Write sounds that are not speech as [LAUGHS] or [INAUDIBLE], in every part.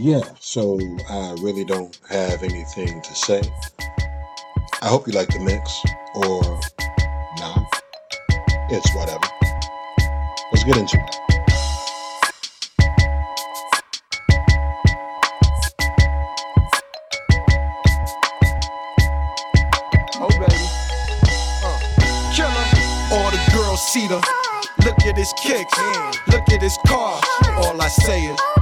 Yeah, so I really don't have anything to say. I hope you like the mix, or not. It's whatever. Let's get into it. Oh, baby. Uh. Killer. All the girls see the. Look at his kicks. Look at his car. All I say is.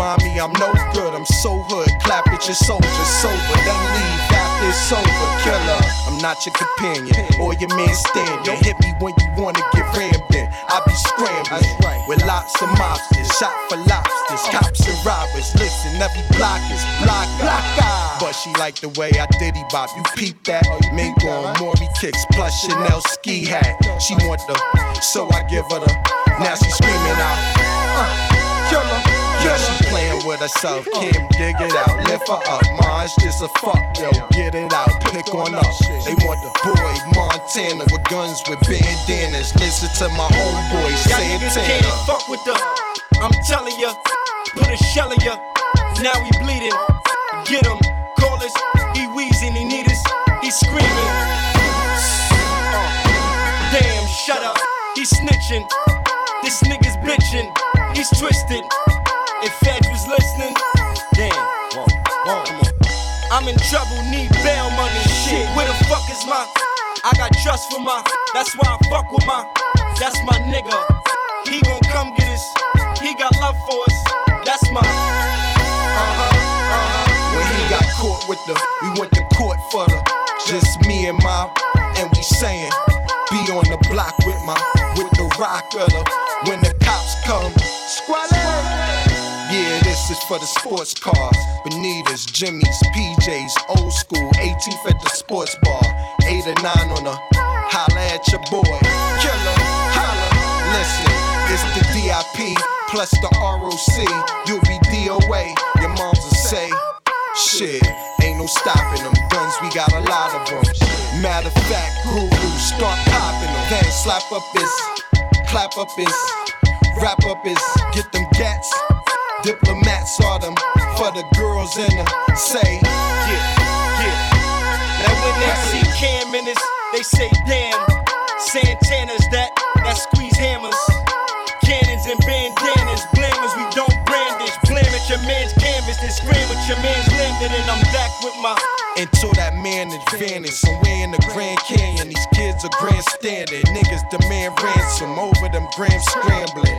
Mommy, I'm no good. I'm so hood. Clap at your soldiers sober. Then leave after it's over. Killer. I'm not your companion or your man stand. You hit me when you wanna get rammed in. I be scrambling with lots of mobsters. Shot for lobsters. Cops and robbers. Listen, every block is block. block But she like the way I diddy bop. You peep that? Mink on Maury kicks plus Chanel ski hat. She want the, so I give her the. Now she screaming out. Uh, killer. She playing with herself. Kim, dig it out. Lift her up. It's just a fuck, yo. Get it out. Pick on up. They want the boy Montana with guns with bandanas. Listen to my homeboy niggas can't fuck with the. I'm telling ya, put a shell in ya. Now he bleeding. Get him, call us. He wheezing, he need us. He screaming. Uh, damn, shut up. He snitching. This nigga's bitching. He's twisted. If Fed was listening, damn. Come on. I'm in trouble, need bail money. Shit, where the fuck is my? I got trust for my. That's why I fuck with my. That's my nigga. He gon' come get us. He got love for us. That's my. Uh huh. Uh huh. When he got caught with the, we went to court for the, just me and my, and we saying, be on the block with my, with the rock of the for the sports cars. Benitas, Jimmy's, PJs, old school, 18th at the sports bar. 8 or 9 on the holla at your boy. Killer, holla, listen, it's the DIP plus the ROC. You'll be DOA, your moms will say. Shit, ain't no stopping them. Guns, we got a lot of them. Matter of fact, guru, start popping them. Then slap up his, clap up his, wrap up his, get them gats. Diplomats are them for the girls in the say. Yeah, yeah. Now when they see Cam in this, they say damn. Santana's that that squeeze hammers, cannons and bandanas, blamers. We don't brandish, blame at your man's canvas, then scream at your man's landed, and I'm back with my. Until that man advantage somewhere in the Grand Canyon, these kids are grandstanding. Niggas demand ransom over them grams scrambling.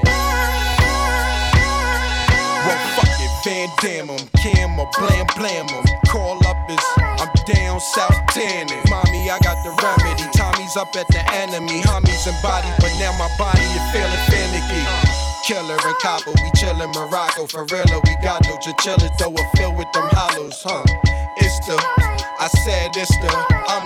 Well, fuck it, Van Damme 'em, Cam or Blam Blam. Call up is I'm down south tanning. Mommy, I got the remedy. Tommy's up at the enemy. Homies and body, but now my body is feeling finicky. Killer and copper, we chillin' Morocco. For real, oh, we got no chinchillas, though we're filled with them hollows, huh? It's the, I said it's the, I'm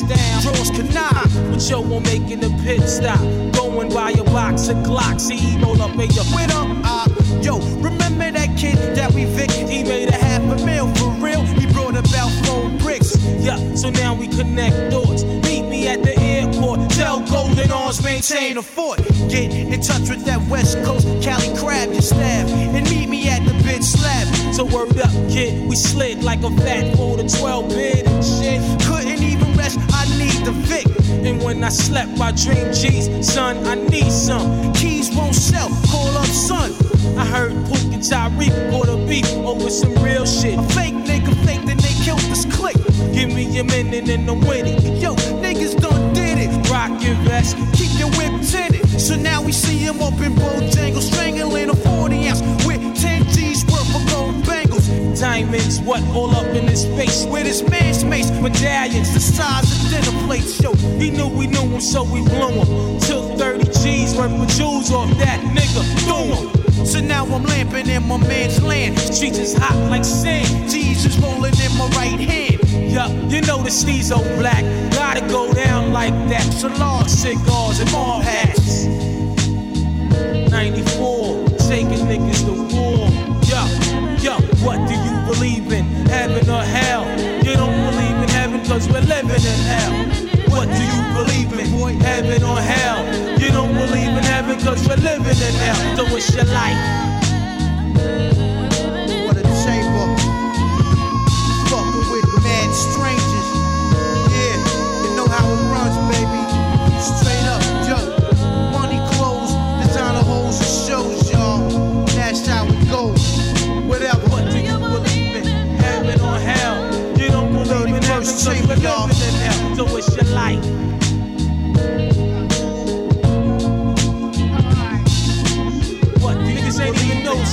guess down. Draws canine, but yo, I'm making a pit stop. Going by a box of Glocks, he roll up in your with him. Uh, yo, remember that kid that we victim? He made a half a mil for real. He brought about four bricks. Yeah, so now we connect doors. Meet me at the airport. Tell Golden Arms maintain a fort. Get in touch with that West Coast Cali crab you stab and meet me at the bitch slab. So word up, kid. We slid like a fat four to 12 I slept, I dreamed G's. Son, I need some. Keys won't sell. Call up son. I heard Pook and Tyreek a beef over some real shit. A fake nigga fake, then they killed this clique. Give me a minute and I'm winning. What all up in his face? With his man's mace, medallions the size of dinner plates. Yo, He knew we knew him, so we blew him. Took 30 G's worth of jewels off that nigga. Threw him. So now I'm lamping in my man's land. Streets is hot like sand. Jesus rolling in my right hand. Yeah, you know the steez on black. Gotta go down like that. So long cigars and mob hats. It's your life.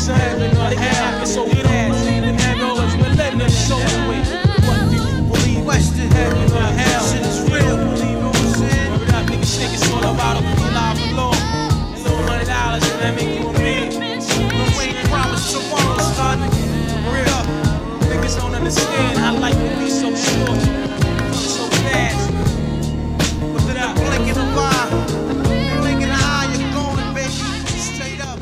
Son hell. It's so fast. Cause we're living in so way. What do you believe? Question. Heaven or hell? Shit is real. believe what I'm saying? Up, niggas think it's all about a alone. A little hundred dollars and that make you a man. You ain't promised tomorrow, son. Real. Niggas don't understand how life can be so short,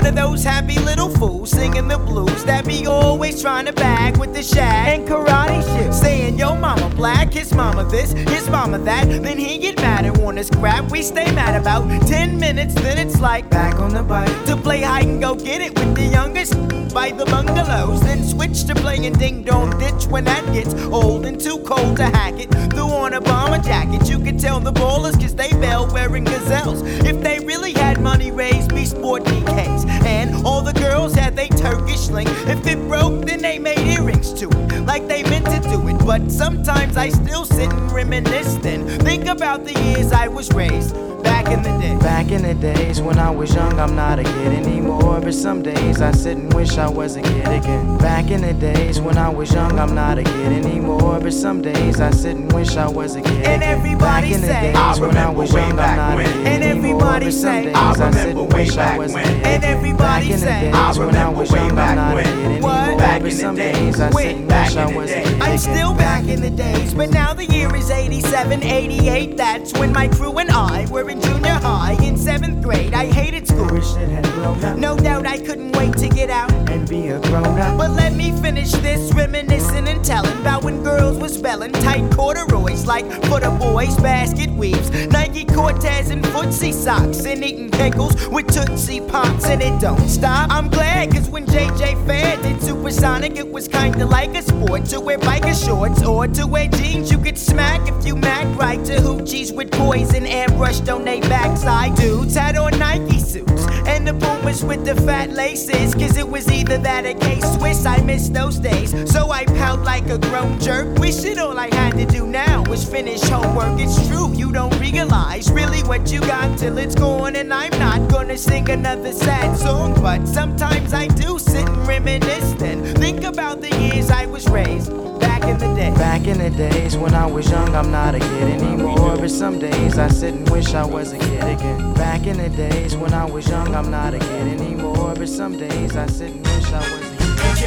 One of those happy little fools singing the blues that be always trying to bag with the shag and karate shit. Saying, yo, mama black, his mama this, his mama that. Then he get mad and want us crap. We stay mad about 10 minutes, then it's like back on the bike to play hide and go get it with the youngest by the bungalows. Then switch to playing ding dong ditch when that gets old and too cold to hack it. Threw on a bomber jacket, you could tell the ballers cause they bell wearing gazelles. If they really had money raised, be sport DKs. And all the girls had they Turkish link. If it broke, then they made earrings to it, like they meant to do it. But sometimes I still sit and reminisce then. Think about the years I was raised back in the day. Back in the days when I was young, I'm not a kid anymore. But some days I sit and wish I was a kid again. Back in the days when I was young, I'm not a kid anymore. But some days I sit and wish I was a kid And again. everybody Back in the say, days I when I was young, I'm not a kid And anymore. everybody But some say, days I I sit and wish I was a kid And everybody Back in the days when I was young, I'm not a kid anymore. What? But some days I sit and wish I was a kid I'm still back in the days, but now the year is 87, 88. That's when my crew and I were in junior high in seventh grade. I hated school. Wish it had grown up No doubt I couldn't wait to get out. and be a grown up. But let me finish this reminiscing telling about when girls was spelling tight corduroys like for the boys, basket weaves, Nike Cortez and footsie socks, and eating pickles with Tootsie Pops, and it don't stop. I'm glad, cause when JJ Fad did Supersonic, it was kinda like a sport to wear biker shorts or to wear jeans. You could smack if you mac right to hoochies with poison and brush donate backside. Dudes had on Nike suits and the boomers with the fat laces cause it was either that or K Swiss. I miss those days so I pout like a grown jerk wishing all I had to do now was finish homework it's true you don't realize really what you got till it's gone and I'm not gonna sing another sad song but sometimes I do sit and reminisce then think about the years I was raised back in the day Back in the days when I was young, I'm not a kid anymore. But some days I sit and wish I was a kid again. Back in the days when I was young, I'm not a kid anymore. But some days I sit and wish I was.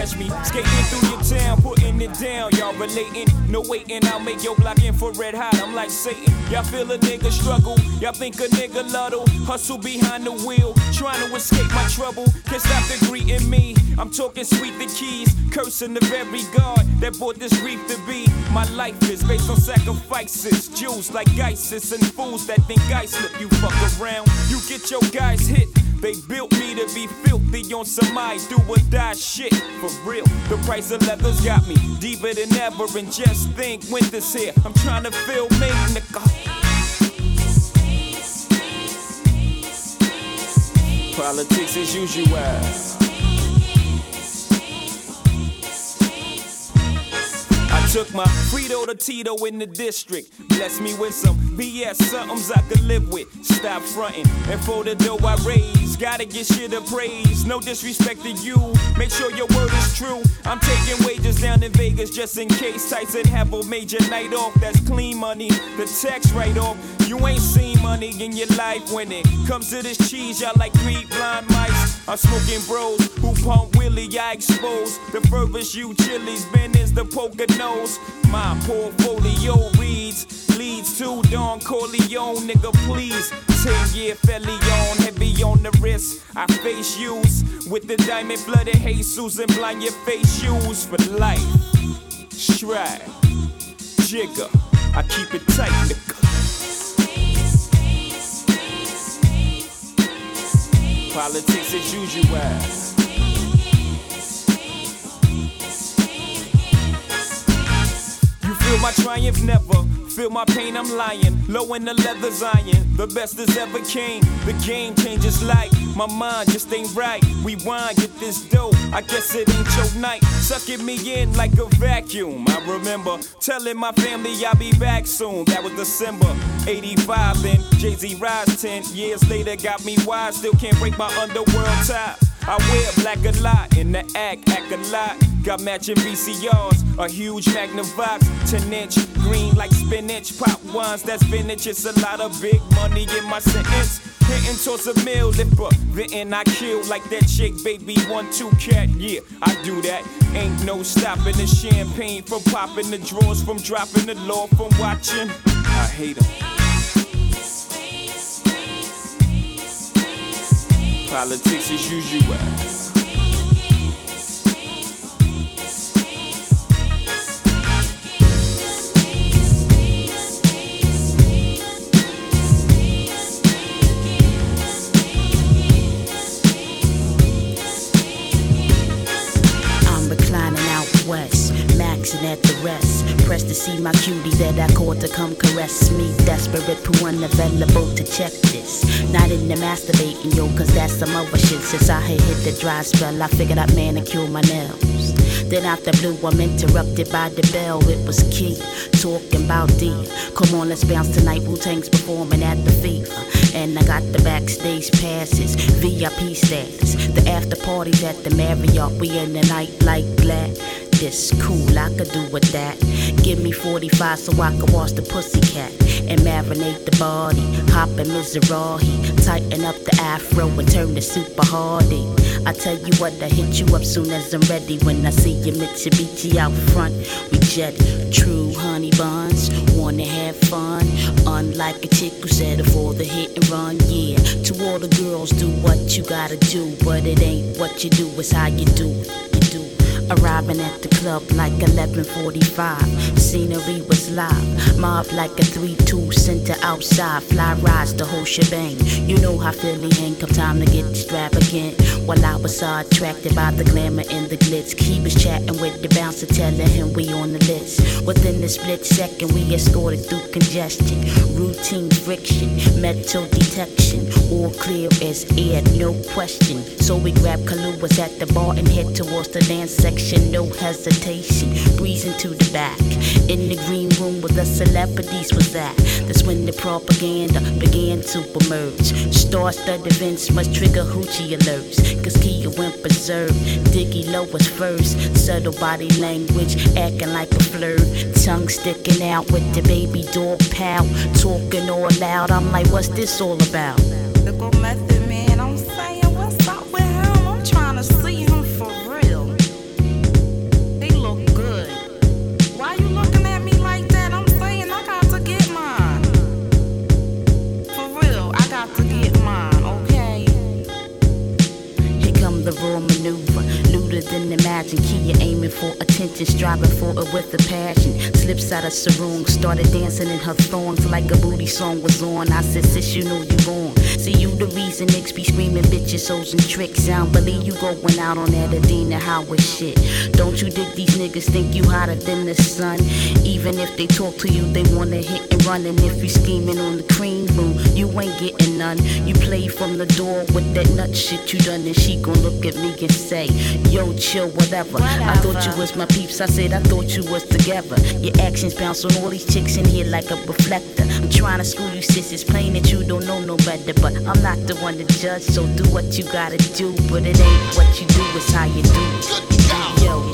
Catch me skating through your town, putting it down. Y'all relating, no waiting. I'll make your block infrared hot. I'm like Satan. Y'all feel a nigga struggle. Y'all think a nigga luddle. Hustle behind the wheel, trying to escape my trouble. Can't stop the greeting me. I'm talking sweet the keys, cursing the very God that brought this grief to be. My life is based on sacrifices. Jews like ISIS and fools that think I slip. You fuck around, you get your guys hit. They built me to be filthy on some I do or die shit. For real, the price of leather's got me deeper than ever. And just think, winter's here. I'm trying to feel me, nigga. Politics as usual. I took my Frito to Tito in the district. Bless me with some BS, somethings I could live with. Stop fronting. And for the dough I raise, gotta get shit of praise. No disrespect to you. Make sure your word is true. I'm taking wages down in Vegas just in case Tyson have a major night off. That's clean money. The tax write off. You ain't seen money in your life when it comes to this cheese. Y'all like three blind mice. I'm smoking bros who pump Willie. I expose the furthest you chilies. Ben is the poker nose. My portfolio reads leads to Don Corleone, nigga. Please, ten year fellion, heavy on the wrist. I face use with the diamond blooded Jesus and blind your face shoes for life. Stride, jigger, I keep it tight, nigga. Politics as usual. My triumph never. Feel my pain, I'm lying. Low in the leather iron. The best that's ever came. The game changes like my mind just ain't right. Rewind, get this dough. I guess it ain't your night. Sucking me in like a vacuum. I remember telling my family I'll be back soon. That was December 85. Then Jay Z rise 10 years later. Got me wise. Still can't break my underworld tie. I wear black a lot in the act, act a lot. Got matching VCRs, a huge Magnavox, 10 inch, green like spinach. Pop ones, that's vintage. It's a lot of big money in my sentence. Hitting towards a mill, lipper, venting I kill like that chick, baby. One, two cat, yeah, I do that. Ain't no stopping the champagne from popping the drawers, from dropping the law, from watching. I hate hate 'em. Politics as usual. See my cutie that I caught to come caress me. Desperate, poo unavailable to check this. Not into masturbating, yo, cause that's some other shit. Since I had hit the dry spell, I figured I'd manicure my nails. Then out the blue, I'm interrupted by the bell. It was key, talking about D. Come on, let's bounce tonight. Wu Tang's performing at the FIFA. And I got the backstage passes, VIP status. The after parties at the Marriott. We in the night like glad. This cool, I could do with that. Give me 45 so I can wash the pussycat and marinate the body. Hop in Mizrahi, tighten up the afro and turn the super hardy. I tell you what, I hit you up soon as I'm ready. When I see your Mitsubishi out front, we jet true honey buns. Wanna have fun, unlike a chick who settle for the hit and run. Yeah, to all the girls, do what you gotta do, but it ain't what you do, it's how you do. Arriving at the club like 11:45. Scenery was live, mob like a 3-2 center outside. Fly rides the whole shebang. You know how Philly ain't Come time to get extravagant. While I was attracted by the glamour and the glitz, he was chatting with the bouncer, telling him we on the list. Within a split second, we escorted through congestion, routine friction, metal detection, all clear as air, no question. So we grabbed Kaluas at the bar and head towards the dance section, no hesitation. Breezing to the back. In the green room where the celebrities was at. That's when the propaganda began to emerge. Star-studded events must trigger hoochie alerts. Cause Kia went berserk. Diggy Low was first. Subtle body language, acting like a flirt. Tongue sticking out with the baby doll pal. Talking all loud. I'm like, what's this all about? Method, maneuver, looter than imagine. Kia aiming for attention, striving for it with a passion. Slips out of sarong, started dancing in her thongs like a booty song was on. I said, sis, you know you born. See you the reason niggas be screaming bitches, hoes and tricks. I don't believe you going out on that Adina Howard shit. Don't you dig these niggas think you hotter than the sun? Even if they talk to you, they wanna hit and run. And if you scheming on the cream you ain't getting none. You play from the door with that nut shit you done, and she gon' look at me and say, Yo, chill, whatever. I thought you was my peeps, I said I thought you was together. Your actions bounce on all these chicks in here like a reflector. I'm trying to school you, sis. It's plain that you don't know no better, but I'm not the one to judge. So do what you gotta do, but it ain't what you do, it's how you do. Yo,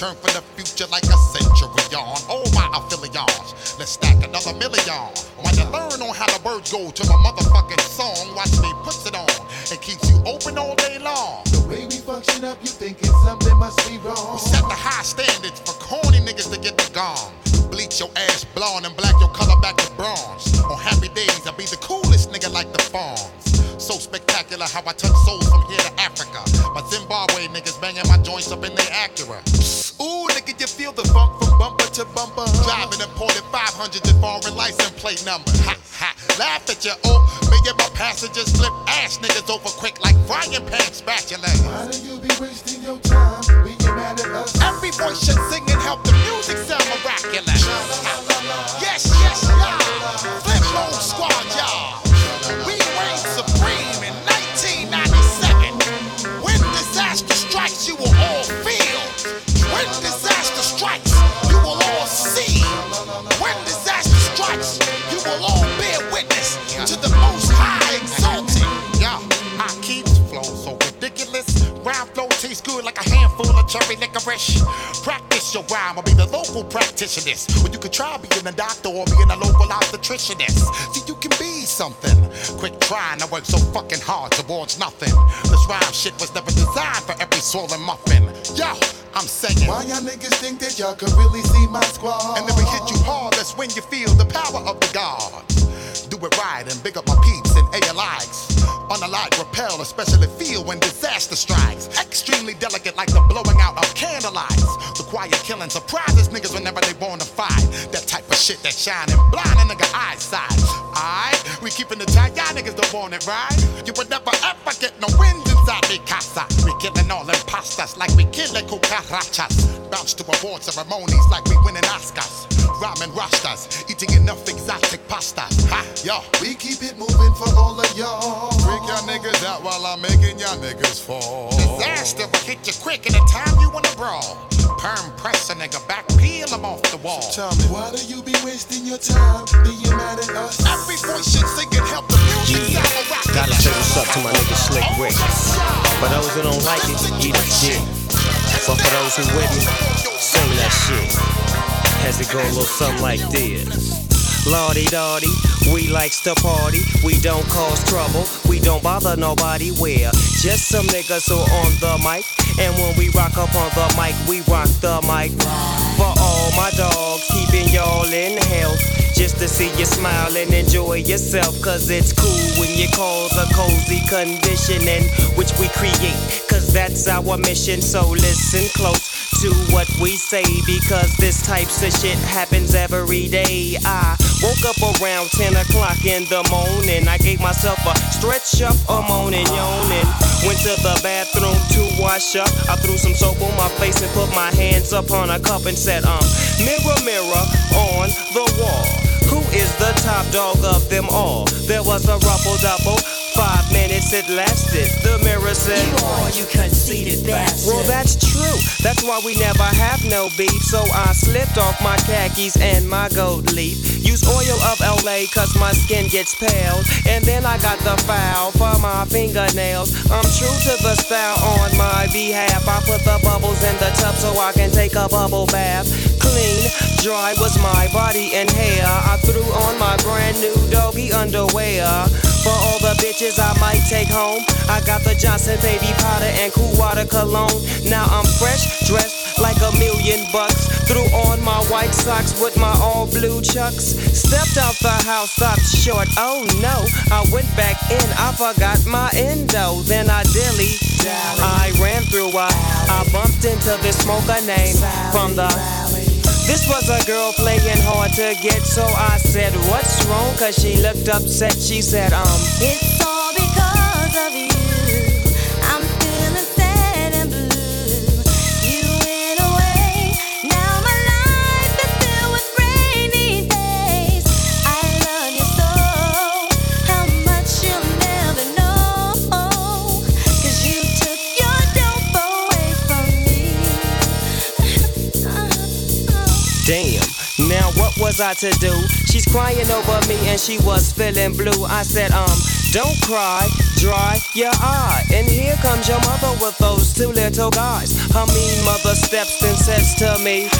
return from the future like a century on. Oh my affiliates, let's stack another million. When you learn on how the words go to my motherfucking song, watch me puts it on and keeps you open all day long. The way we function up, you thinking something must be wrong. We set the high standards for corny niggas to get the gong. Bleach your ass blonde and black your color back to bronze. On happy days, I be the coolest nigga like the Fonz. So spectacular how I touch souls from here to Africa. My Zimbabwe niggas banging my joints up in their imported 500s and foreign license plate number. Ha ha, laugh at you. Me and my passengers flip ass niggas over quick like frying pan. Why do you be wasting your time mad at us? Every voice should sing practitionist. Or you could try being a doctor or being a local obstetricianist. See, you can be something. Quit trying to work so fucking hard towards nothing. This rhyme shit was never designed for every swollen muffin. Yo, I'm saying. Why y'all niggas think that y'all can really see my squad? And then we hit you hard, that's when you feel the power of the gods. Do it right and big up my peeps and ALIs. On the light repel, especially feel when disaster strikes. Extremely delicate like the blowing out of candlelights. The quiet killing surprises niggas whenever shit that shine and blind a nigga eyesight. Alright, we keeping the tight, y'all niggas don't want it right. You would never ever get no wind inside me casa. We killing all imposters like we killing cucarachas. Bounce to award ceremonies like we winning Oscars. Rhyming rastas, eating enough exotic pastas. Ha, yo. We keep it moving for all of y'all. Freak y'all niggas out while I'm making y'all niggas fall. Disaster will hit you quick in the time you wanna brawl. Perm press a nigga back, peel him off the wall. Tell me, why do you be wasting your time being mad at us? Every voice should sing and help the music sound a rock. Gotta say what's up to my nigga Slick Rick. For those who don't like it, eat a dick. But for those who with me, sing that shit. As it go a little something like this. Lodi Dodi, we likes to party. We don't cause trouble. We don't bother nobody. We're just some niggas who on the mic. And when we rock up on the mic, we rock the mic. For all my dogs, keeping y'all in health. Just to see you smile and enjoy yourself. Cause it's cool when you cause a cozy condition in which we create. Cause that's our mission. So listen close to what we say. Because this types of shit happens every day. I woke up around 10 o'clock in the morning. I gave myself a stretch up, a moaning, yawning. Went to the bathroom to wash up. I threw some soap on my face and put my hands up on a cup and said, um, mirror, mirror on the wall. Who is the top dog of them all? There was a ruffle double. Five minutes it lasted. The mirror said, You are, you conceited bastard. Well, that's true. That's why we never have no beef. So I slipped off my khakis and my gold leaf. Use oil of Olay cause my skin gets pale. And then I got the foul for my fingernails. I'm true to the style on my behalf. I put the bubbles in the tub so I can take a bubble bath. Clean, dry was my body and hair. I threw on my brand new doggy underwear. For all the bitches I might take home, I got the Johnson baby powder and cool water cologne. Now I'm fresh, dressed like a million bucks. Threw on my white socks with my all blue chucks. Stepped out the house, stopped short. Oh no, I went back in, I forgot my endo. Then I dilly, I ran through, I, I bumped into this smoker name from the. This was a girl playing hard to get, so I said, What's wrong? Cause she looked upset. She said, Um, It's all because of you. To do? She's crying over me and she was feeling blue. I said, um, don't cry, dry your eye. And here comes your mother with those two little guys. Her mean mother steps and says to me,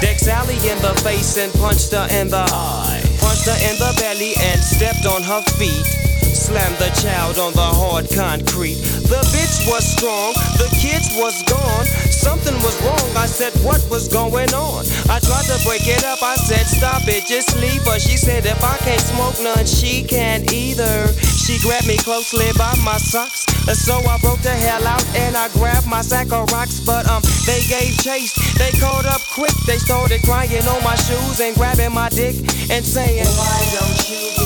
Deck Alley in the face and punched her in the eye. Punched her in the belly and stepped on her feet. Slammed the child on the hard concrete. The bitch was strong, the kids was gone. Something was wrong. I said, What was going on? I tried to break it up. I said, Stop it, just leave. But she said, If I can't smoke none, she can't either. She grabbed me closely by my socks. So I broke the hell out and I grabbed my sack of rocks. But um, they gave chase. They caught up quick. They started crying on my shoes and grabbing my dick and saying, Why don't you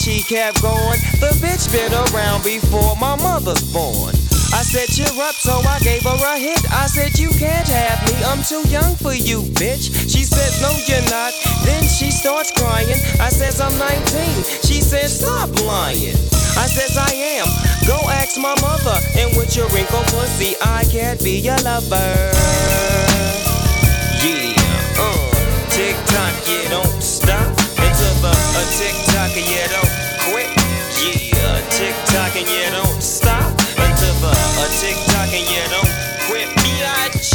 she kept going. The bitch been around before my mother's born. I said, cheer up, so I gave her a hit. I said, you can't have me, I'm too young for you, bitch. She said, no, you're not. Then she starts crying. I says I'm 19. She says stop lying. I says I am. Go ask my mother. And with your wrinkled pussy, I can't be your lover. Yeah, uh, tick tock, yeah, don't stop. Into the a tick tock, yeah, don't tick tock, and yeah, don't quit. Biatch.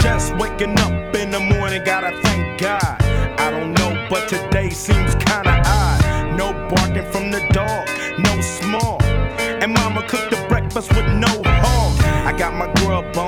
Just waking up in the morning, gotta thank God. I don't know, but today seems kinda odd. No barking from the dog, no small. And mama cooked the breakfast with no hog. I got my grub on,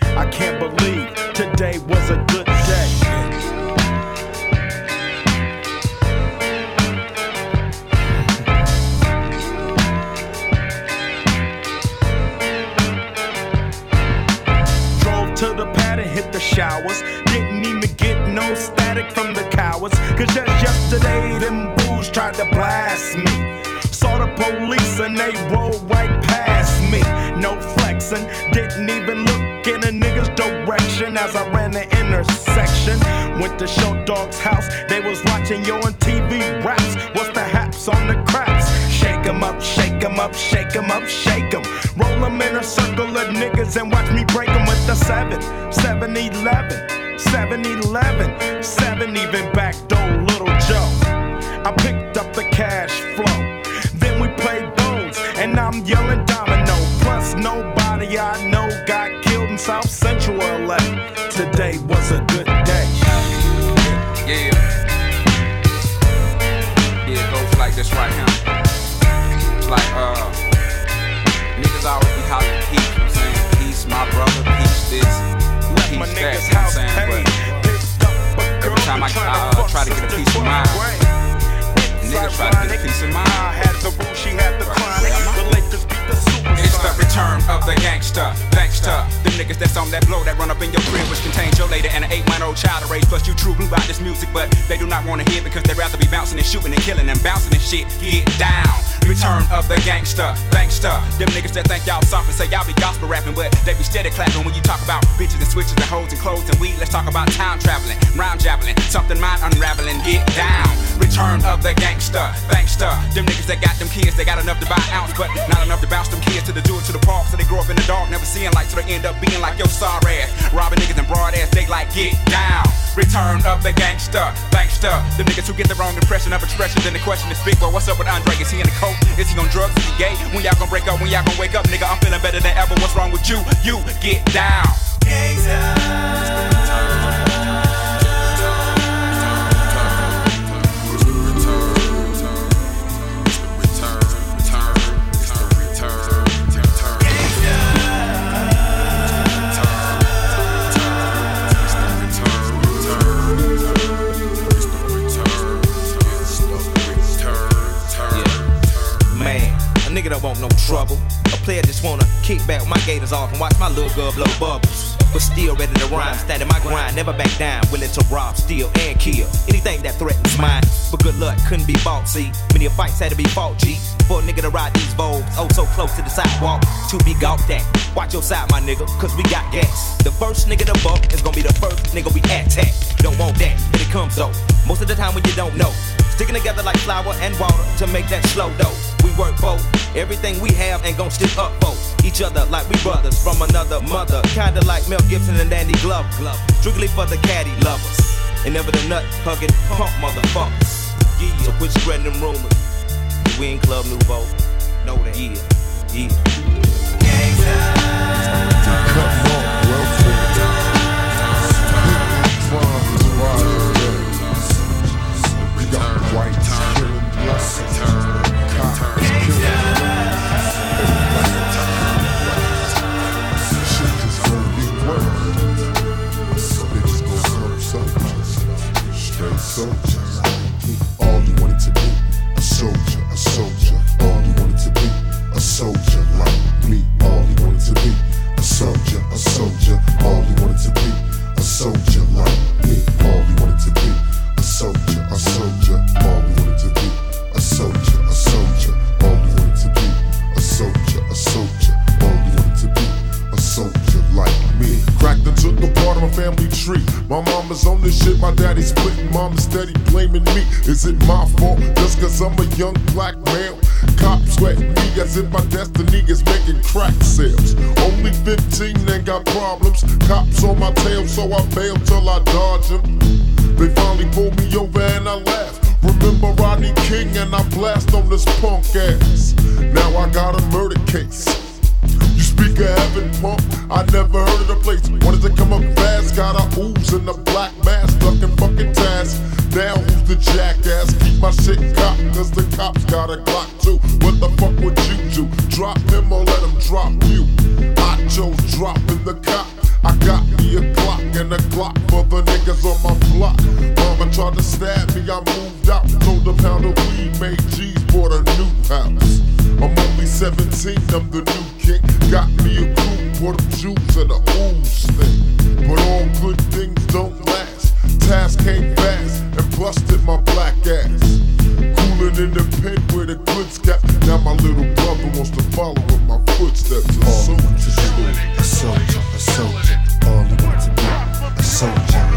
I can't believe today was a good day. Drove to the pad and hit the showers. Didn't even get no static from the cowards. Cause just yesterday, them fools tried to blast me. Saw the police and they rolled right past me. No flexing, didn't even look in a nigga's direction as I ran the intersection. Went to Short Dog's house, they was watching yo on TV raps. What's the haps on the craps? Shake 'em up, shake 'em up, shake 'em up, shake 'em. Roll 'em in a circle of niggas and watch me break 'em with the 7, 7 11, 7 11, 7 even back door Little Joe. I picked up the cash flow. And I'm yelling domino. Plus, nobody I know got killed in South Central LA. Today was a good day. Yeah. Yeah, it goes like this right. It's like, uh, niggas always be hollering peace, you know I'm saying? Peace, my brother, peace this, peace my that, you know what I'm saying? But every time I, I uh, try to get a piece of mind, niggas try to get a piece of mind. I had the rule, she had the return of the gangster, gangster. Them niggas that's on that blow that run up in your crib, which contains your lady and an eight month old child to raise. Plus, you true blue about this music, but they do not want to hear because they'd rather be bouncing and shooting and killing and bouncing and shit. Get down. Return of the gangster, gangster. Them niggas that think y'all soft and say y'all be gospel rapping, but they be steady clapping when you talk about bitches and switches and hoes and clothes and weed. Let's talk about time traveling, rhyme javelin, something mind unraveling. Get down. Return of the gangster, gangster. Them niggas that got them kids, they got enough to buy ounce, but not enough to bounce them kids to the it to the park. So they grow up in the dark, never seeing light, so they end up being like your sorry ass. Robbing niggas and broad ass, they like get down. Return of the gangster, gangster. Them niggas who get the wrong impression of expression, then the question is big, well, what's up with Andre? Is he in the coke? Is he on drugs? Is he gay? When y'all gonna break up? When y'all gonna wake up? Nigga, I'm feeling better than ever. What's wrong with you? You get down. Man, nigga don't want no trouble. A player just wanna kick back my gators off and watch my little girl blow bubbles. But still ready to rhyme, standing my grind, never back down, willing to rob, steal, and kill anything that threatens mine. But good luck couldn't be bought, see. Many fights had to be fought, G. For a nigga to ride these Vogues, oh so close to the sidewalk, to be gawked at. Watch your side, my nigga, cause we got gas. The first nigga to buck is gonna be the first nigga we attack. Don't want that, but it comes though. Most of the time when you don't know. Sticking together like flour and water to make that slow dough we work both. Everything we have ain't gon' stick up for each other like we brothers from another mother. Kinda like Mel Gibson and Danny Glover. Strictly for the caddy lovers. And never the nut hugging punk motherfuckers. Yeah, so quit spreading them rumors. We in Club Nouveau. Know that. Yeah, yeah. Gangsta. Come on. white yeah. Young black him or let him drop you? I chose dropping the cop. I got me a Glock and a Glock for the niggas on my block. Mama tried to stab me, I moved out. Sold a pound of weed, made G's, bought a new house. I'm only 17, I'm the new king. Got me a crew, bought them Jews and a ooze thing. But all good things don't last. Task came fast and busted my black ass. Cooling in the pen where the goods kept. Now my little brother wants to follow in my footsteps. A soldier, a soldier, a soldier. All he wanted to be, a soldier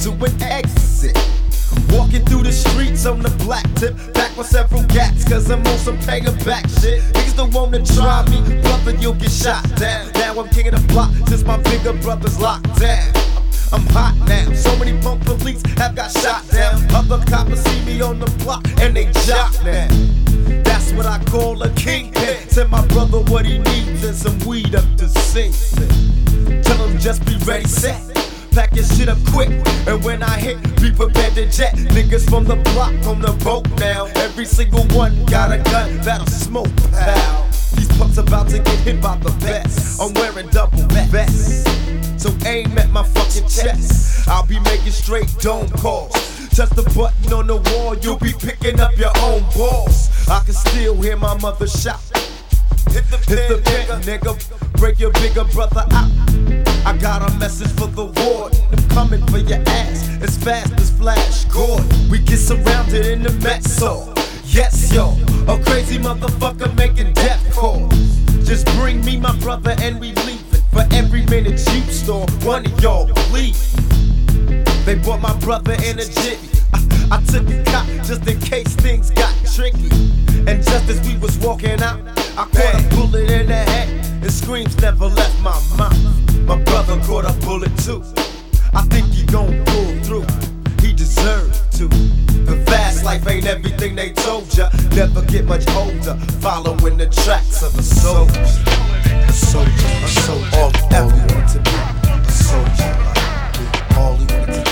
to an exit. Walking through the streets on the black tip. Back with several gats, cause I'm on some paying back shit. Niggas don't wanna try me, brother, you'll get shot down. Now I'm king of the block since my bigger brother's locked down. I'm hot now. So many punk police have got shot down. Other coppers see me on the block and they jock now. That's what I call a kingpin. Send my brother what he needs and some weed up to sing. Tell him just be ready, set. Pack your shit up quick, and when I hit, be prepared to jet. Niggas from the block on the boat now. Every single one got a gun that'll smoke, pal. These punks about to get hit by the best. I'm wearing double vests. So aim at my fucking chest. I'll be making straight dome calls. Touch the button on the wall, you'll be picking up your own balls. I can still hear my mother shout. Hit the pin, nigga. Break your bigger brother out. I got a message for the ward. I'm coming for your ass as fast as Flash Gordon. We get surrounded in the Metso. Yes, yo, a crazy motherfucker making death calls. Just bring me my brother and we leave it. For every minute you store, one of y'all bleed. They brought my brother in a jitty. I, I took a cop just in case things got tricky. And just as we was walking out, I caught a bullet in the head, and screams never left my mouth. My brother caught a bullet too. I think he gon' pull through. He deserved to. The fast life ain't everything they told ya. Never get much older, following the tracks of a soldier. A soldier, a soldier. All, all he wanted to be, a soldier. All he wanted to be,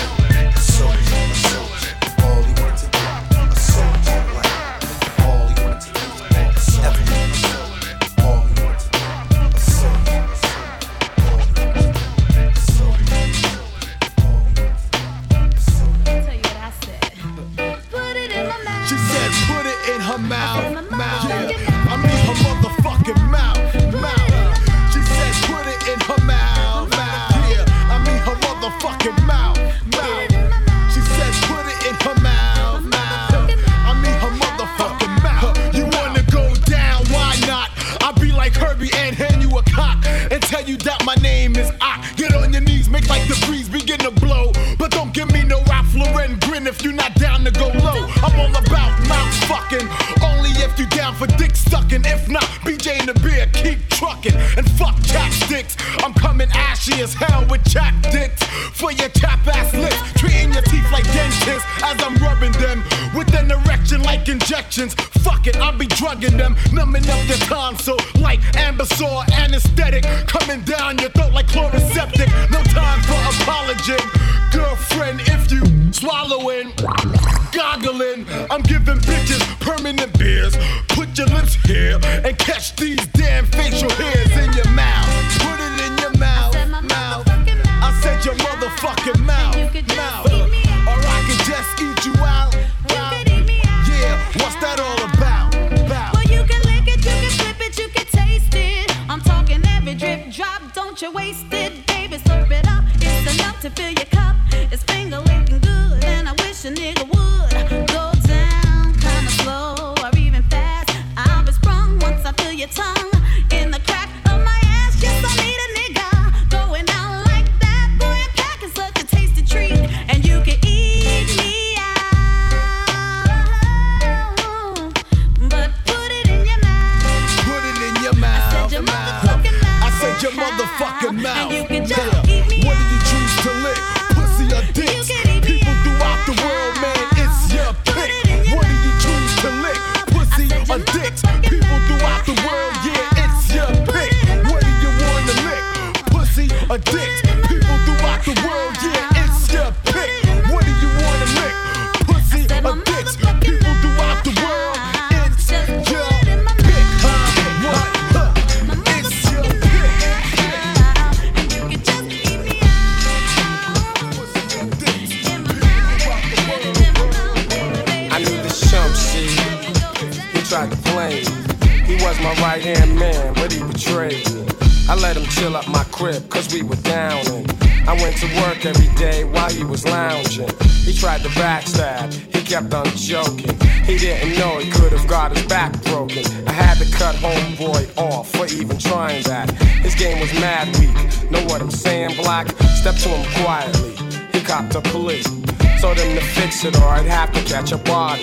He tried to backstab, he kept on joking. He didn't know he could have got his back broken. I had to cut homeboy off for even trying that. His game was mad weak. Know what I'm saying, black? Step to him quietly. He copped a police. Told him to fix it or I'd have to catch a body.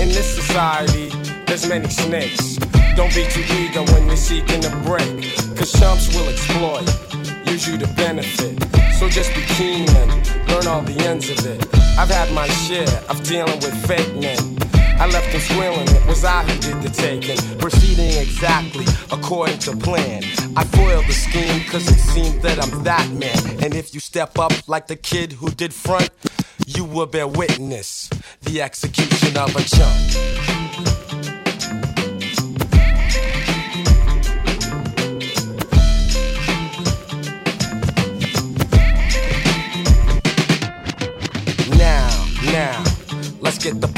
In this society, there's many snakes. Don't be too eager when you're seeking a break. Cause chumps will exploit, use you to benefit. So just be keen and learn all the ends of it. I've had my share of dealing with fake men. I left them squealing, it was I who did the taking. Proceeding exactly according to plan. I foiled the scheme cause it seemed that I'm that man. And if you step up like the kid who did front, you will bear witness the execution of a chump.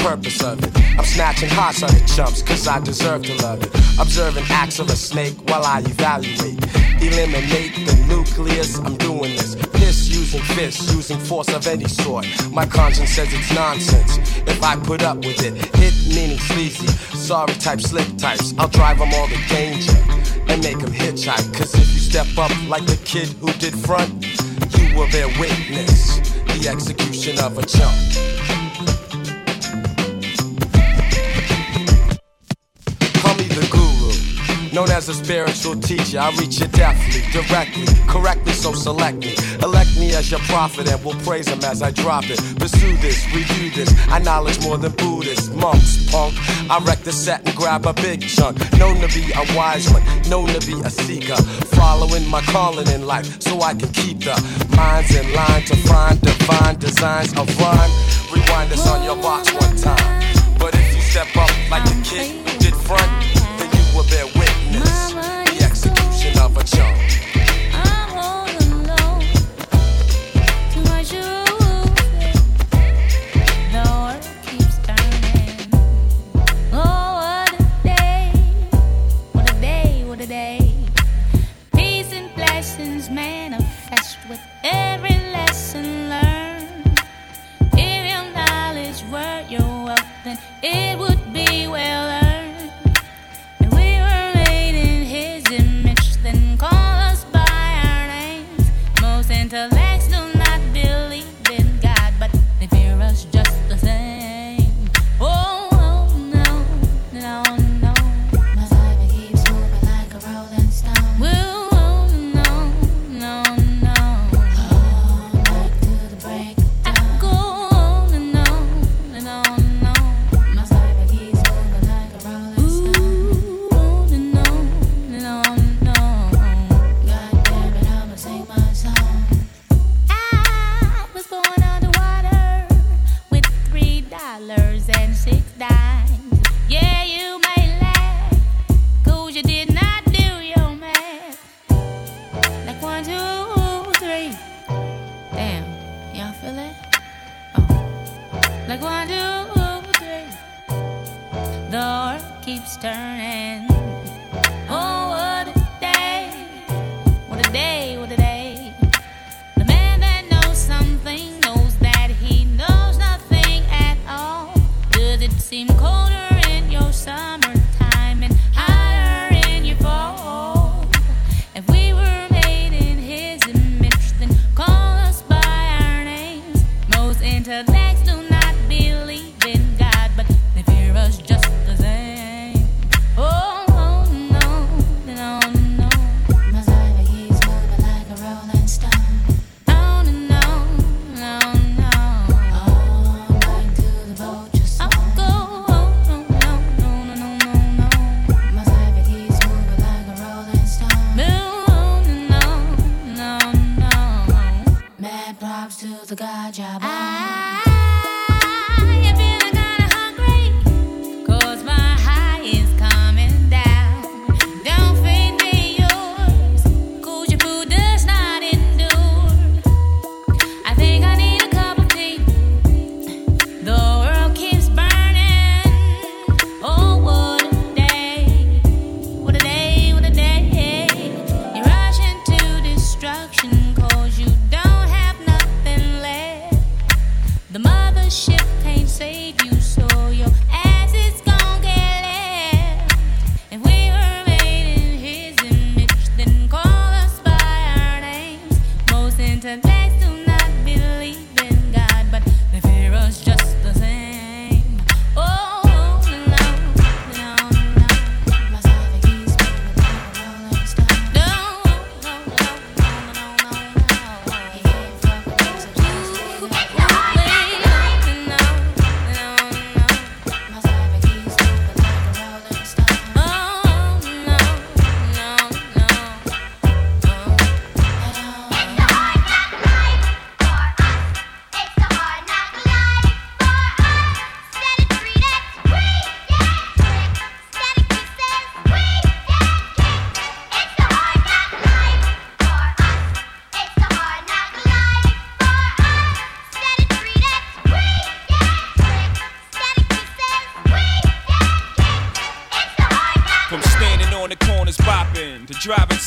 Purpose of it. I'm snatching hearts on the chumps, cause I deserve to love it. Observing acts of a snake while I evaluate. Eliminate the nucleus, I'm doing this. Piss using fists, using force of any sort. My conscience says it's nonsense. If I put up with it, hit meaning sleazy. Sorry type, slick types. I'll drive them all to danger and make them hitchhike. Cause if you step up like the kid who did front, you will bear witness the execution of a chump. Known as a spiritual teacher. I reach you deftly, directly, correctly, so select me. Elect me as your prophet and we'll praise him as I drop it. Pursue this, review this. I knowledge more than Buddhists, monks, punk. I wreck the set and grab a big chunk. Known to be a wise one, known to be a seeker. Following my calling in life so I can keep the minds in line to find divine designs of rhyme. Rewind this on your box one time. But if you step up like the kid did front, then you will bear witness execution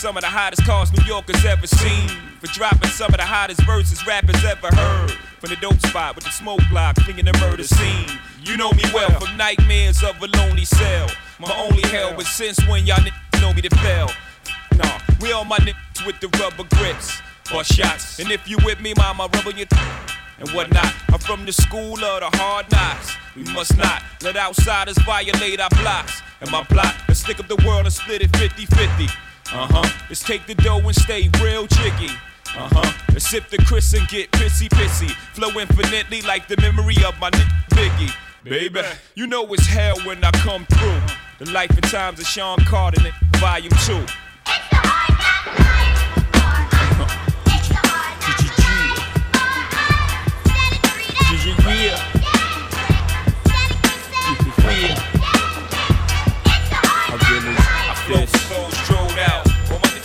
some of the hottest cars New Yorkers ever seen. For dropping some of the hottest verses rappers ever heard. From the dope spot with the smoke block, cleaning the murder scene. You know me well from nightmares of a lonely cell. My only hell, but since when y'all niggas know me to fail? Nah, we all my niggas with the rubber grips. Or shots. And if you with me, mama, rubber your and whatnot. I'm from the school of the hard knocks. We must not let outsiders violate our blocks. And my plot is stick up the world and split it 50 50. Uh huh. Let's take the dough and stay real jiggy. Uh huh. Let's sip the Cris and get pissy pissy. Flow infinitely like the memory of my nigga Biggie. Baby, you know it's hell when I come through. The life and times of Sean Carter, volume 2. Yeah. I really, I feel so strolled out.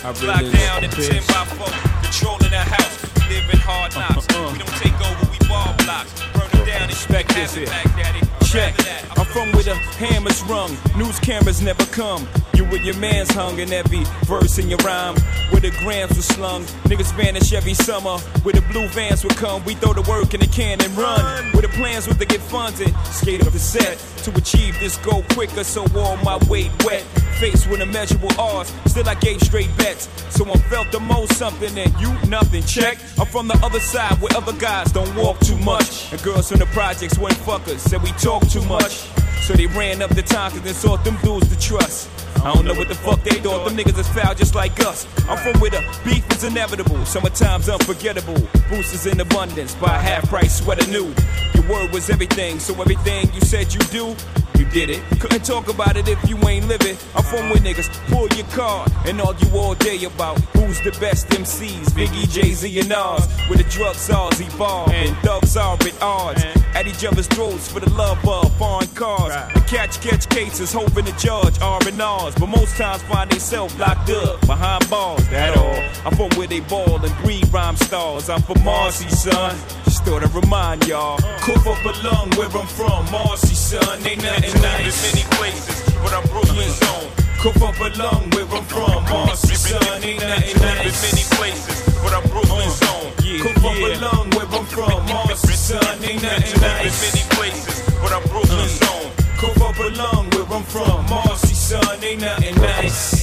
All my niggas really locked down in the pissed. 10 by 4, controlling the house. We live in hard [LAUGHS] knocks. We don't take over, we ball blocks. Burn them down and Respect you this have it back, daddy. Check. I'm from where the hammers rung, news cameras never come. You and your man's hung in every verse in your rhyme. Where the grams were slung, niggas vanish every summer. Where the blue vans would come, we throw the work in the can and run. Where the plans was to get funded, skate up the set to achieve this goal quicker. So all my weight wet, faced with immeasurable odds. Still I gave straight bets. So I felt the most something and you nothing. Check. I'm from the other side where other guys don't walk too much. And girls from the projects went fuckers, said we talk too much. So they ran up the time cause they sought them dudes to trust. I don't know what the fuck they thought, them niggas is foul just like us. I'm from where the beef is inevitable, summertime's unforgettable. Boosters in abundance, buy half price sweater new. Your word was everything, so everything you said you do, you did it. Couldn't talk about it if you ain't living. I'm from where niggas pull your card and argue all day about who's the best MCs. Biggie, Jay Z, and Nas. Where the drug czars evolve and thugs are at odds. At each other's throats for the love of foreign cars. The catch catch cases, hoping the judge R and R's. But most times find themselves locked up behind bars. That all. I'm from where they ball and breed rhyme stars. I'm from Marcy, son. Just thought I'd remind y'all. Cough up a lung where I'm from. Marcy, son. Ain't nothing nice. In many places, but I'm Brooklyn's own. Cough up along where I'm from. Marcy, son. Ain't nothing In nice. many places, but I'm Brooklyn's uh, own. Cough up a lung where I'm from. Marcy, son. Ain't nothing In nice. many places, but I'm Brooklyn's uh, own. Cough up a lung where I'm from. Marcy, son. Ain't nothing nice.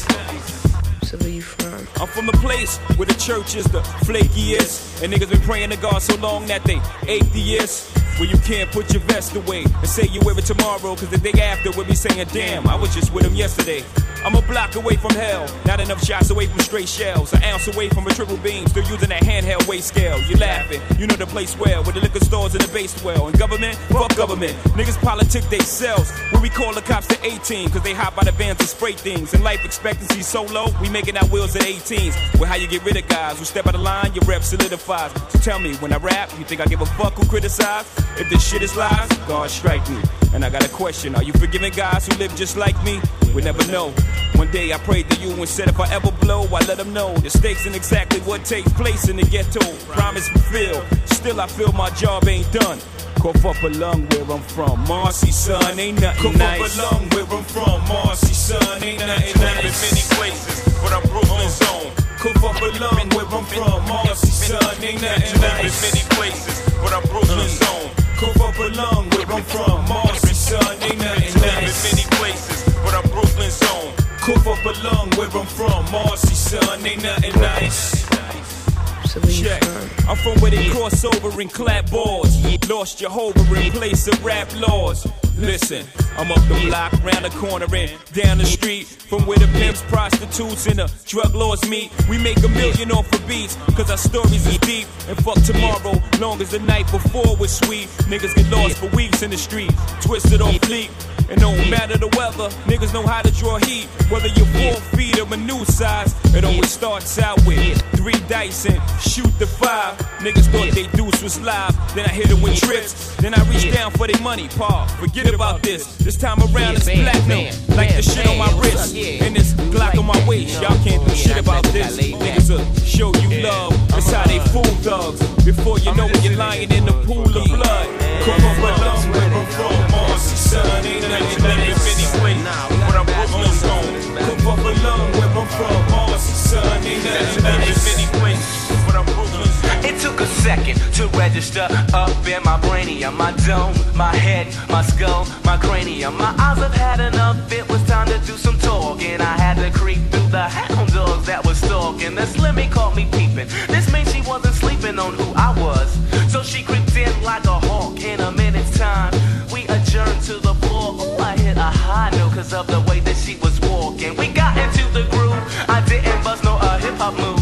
I'm from a place where the church is the flakiest. And niggas been praying to God so long that they atheists. where you can't put your vest away and say you wear it tomorrow, cause the day after we'll be saying, damn, I was just with him yesterday. I'm a block away from hell, not enough shots away from straight shells, an ounce away from a triple beam, still using that handheld weight scale. You laughing, you know the place well, with the liquor stores and the base well. And government, fuck government. Niggas politic they selves. When we call the cops to 18, cause they hop out of vans and spray things. And life expectancy so low, we making our wheels at 18s. Well, how you get rid of guys who step out of line, your rep solidifies. So tell me, when I rap, you think I give a fuck who criticize? If this shit is lies, God strike me. And I got a question, are you forgiving guys who live just like me? We never know. One day I prayed to you and said if I ever blow, I let them know the stakes and exactly what takes place in the ghetto. Promise fulfilled. Still I feel my job ain't done. Cough up a lung where I'm from. Marcy, son, ain't nothing Cough nice. up a lung where I'm from. Marcy, son, ain't nothing nice. in many places, but I'm Brooklyn zone. Cough up a lung where I'm from. Marcy, son, ain't nothing nice. in many places, but I'm Brooklyn zone. Mm. Cough up a lung where I'm from. Marcy, son, ain't nothing nice. many up a where I'm from. Marcy, son, ain't nothing nice. Check. I'm from where they cross over and clap boards. Lost Jehovah in place of rap laws. Listen, I'm up the block, round the corner and down the street. From where the pimps, prostitutes, and the drug lords meet. We make a million off of beats, cause our stories is deep. And fuck tomorrow, long as the night before was sweet. Niggas get lost for weeks in the street, twisted off fleet. And no matter the weather, niggas know how to draw heat. Whether you're four feet or a new size, it always starts out with three dice and shoot the five. Niggas thought they deuce was live, then I hit them with trips. Then I reach down for their money, Paul. Forget about this. This time around it's platinum, like the shit on my wrist and this Glock on my waist. Y'all can't do shit about this. Niggas will show you love. That's how they fool thugs. Before you know it, you're lying in the register up in my brainium, my dome, my head, my skull, my cranium. My eyes have had enough, it was time to do some talking. I had to creep through the hound dogs that was stalking. The slimmy caught me peeping. This means she wasn't sleeping on who I was. So she creeped in like a hawk in a minute's time. We adjourned to the floor. Ooh, I hit a high note because of the way that she was walking. We got into the groove. I didn't bust no hip hop moves.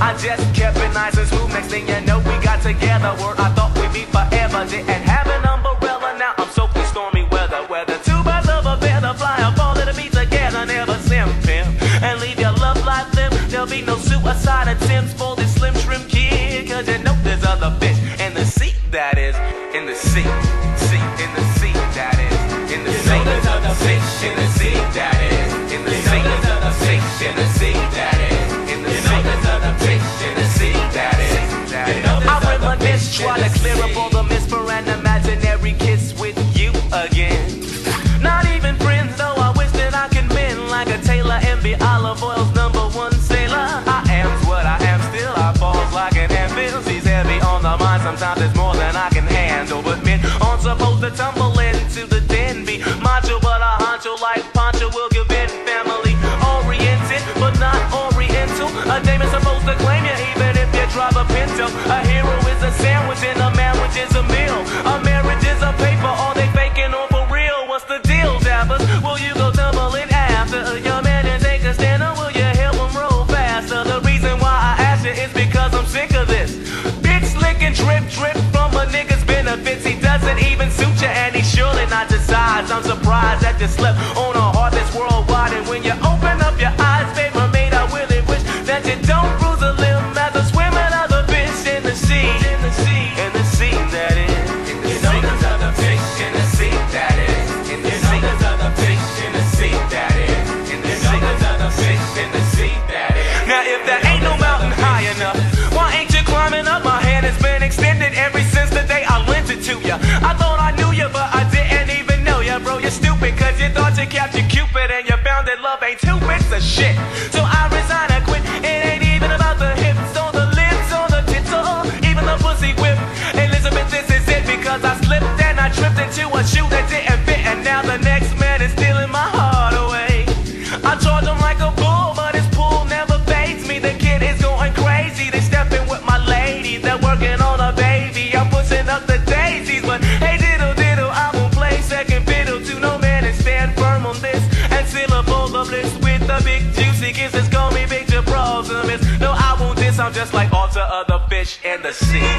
I just kept it nice and smooth. Next thing you know, we got together. Where I thought we'd be forever. Didn't have an umbrella. Now I'm soaking stormy weather. Weather two birds of a feather fly all to be together. Never simping and leave your love like them. There'll be no suicide attempts for this slim shrimp kid. Cause you know there's other fish in the sea. That is in the sea. Try to clear up all the myths for an imaginary kiss with you again. Not even friends, though. I wish that I could mend like a tailor and be Olive Oyl's number one sailor. I am's what I am still. I falls like an anvil. She's heavy on the mind. Sometimes it's a hero is a sandwich and a marriage is a meal. A marriage is a paper. all they faking or for real? What's the deal, dabbers? Will you go tumbling after your man and take a stand or will you help him roll faster? The reason why I ask you is because I'm sick of this. Bitch slick and drip drip from a nigga's benefits. He doesn't even suit you and he surely not size. I'm surprised that you slept on a heart that's worldwide. And when you open up your eyes, baby, to you. I thought I knew you, but I didn't even know you, bro. You're stupid, cause you thought you captured just like all the other fish in the sea.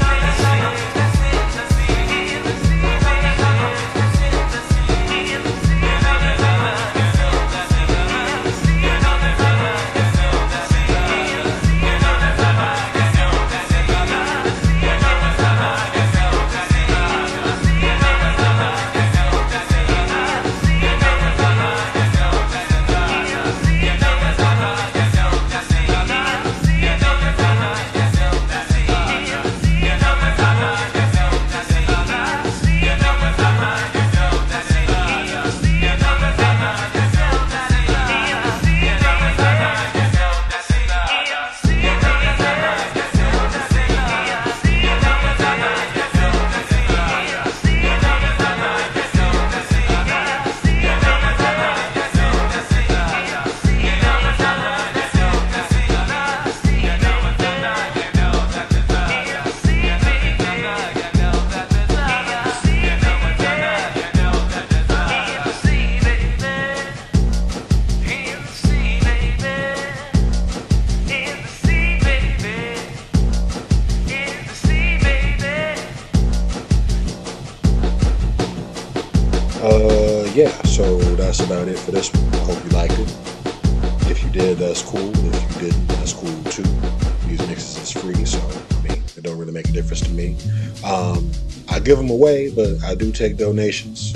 Away, but I do take donations,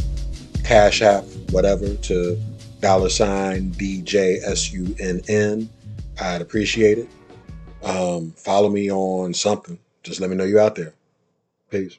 Cash App, whatever, to dollar sign DJSUNN. I'd appreciate it. Um, follow me on something. Just let me know you're out there. Peace.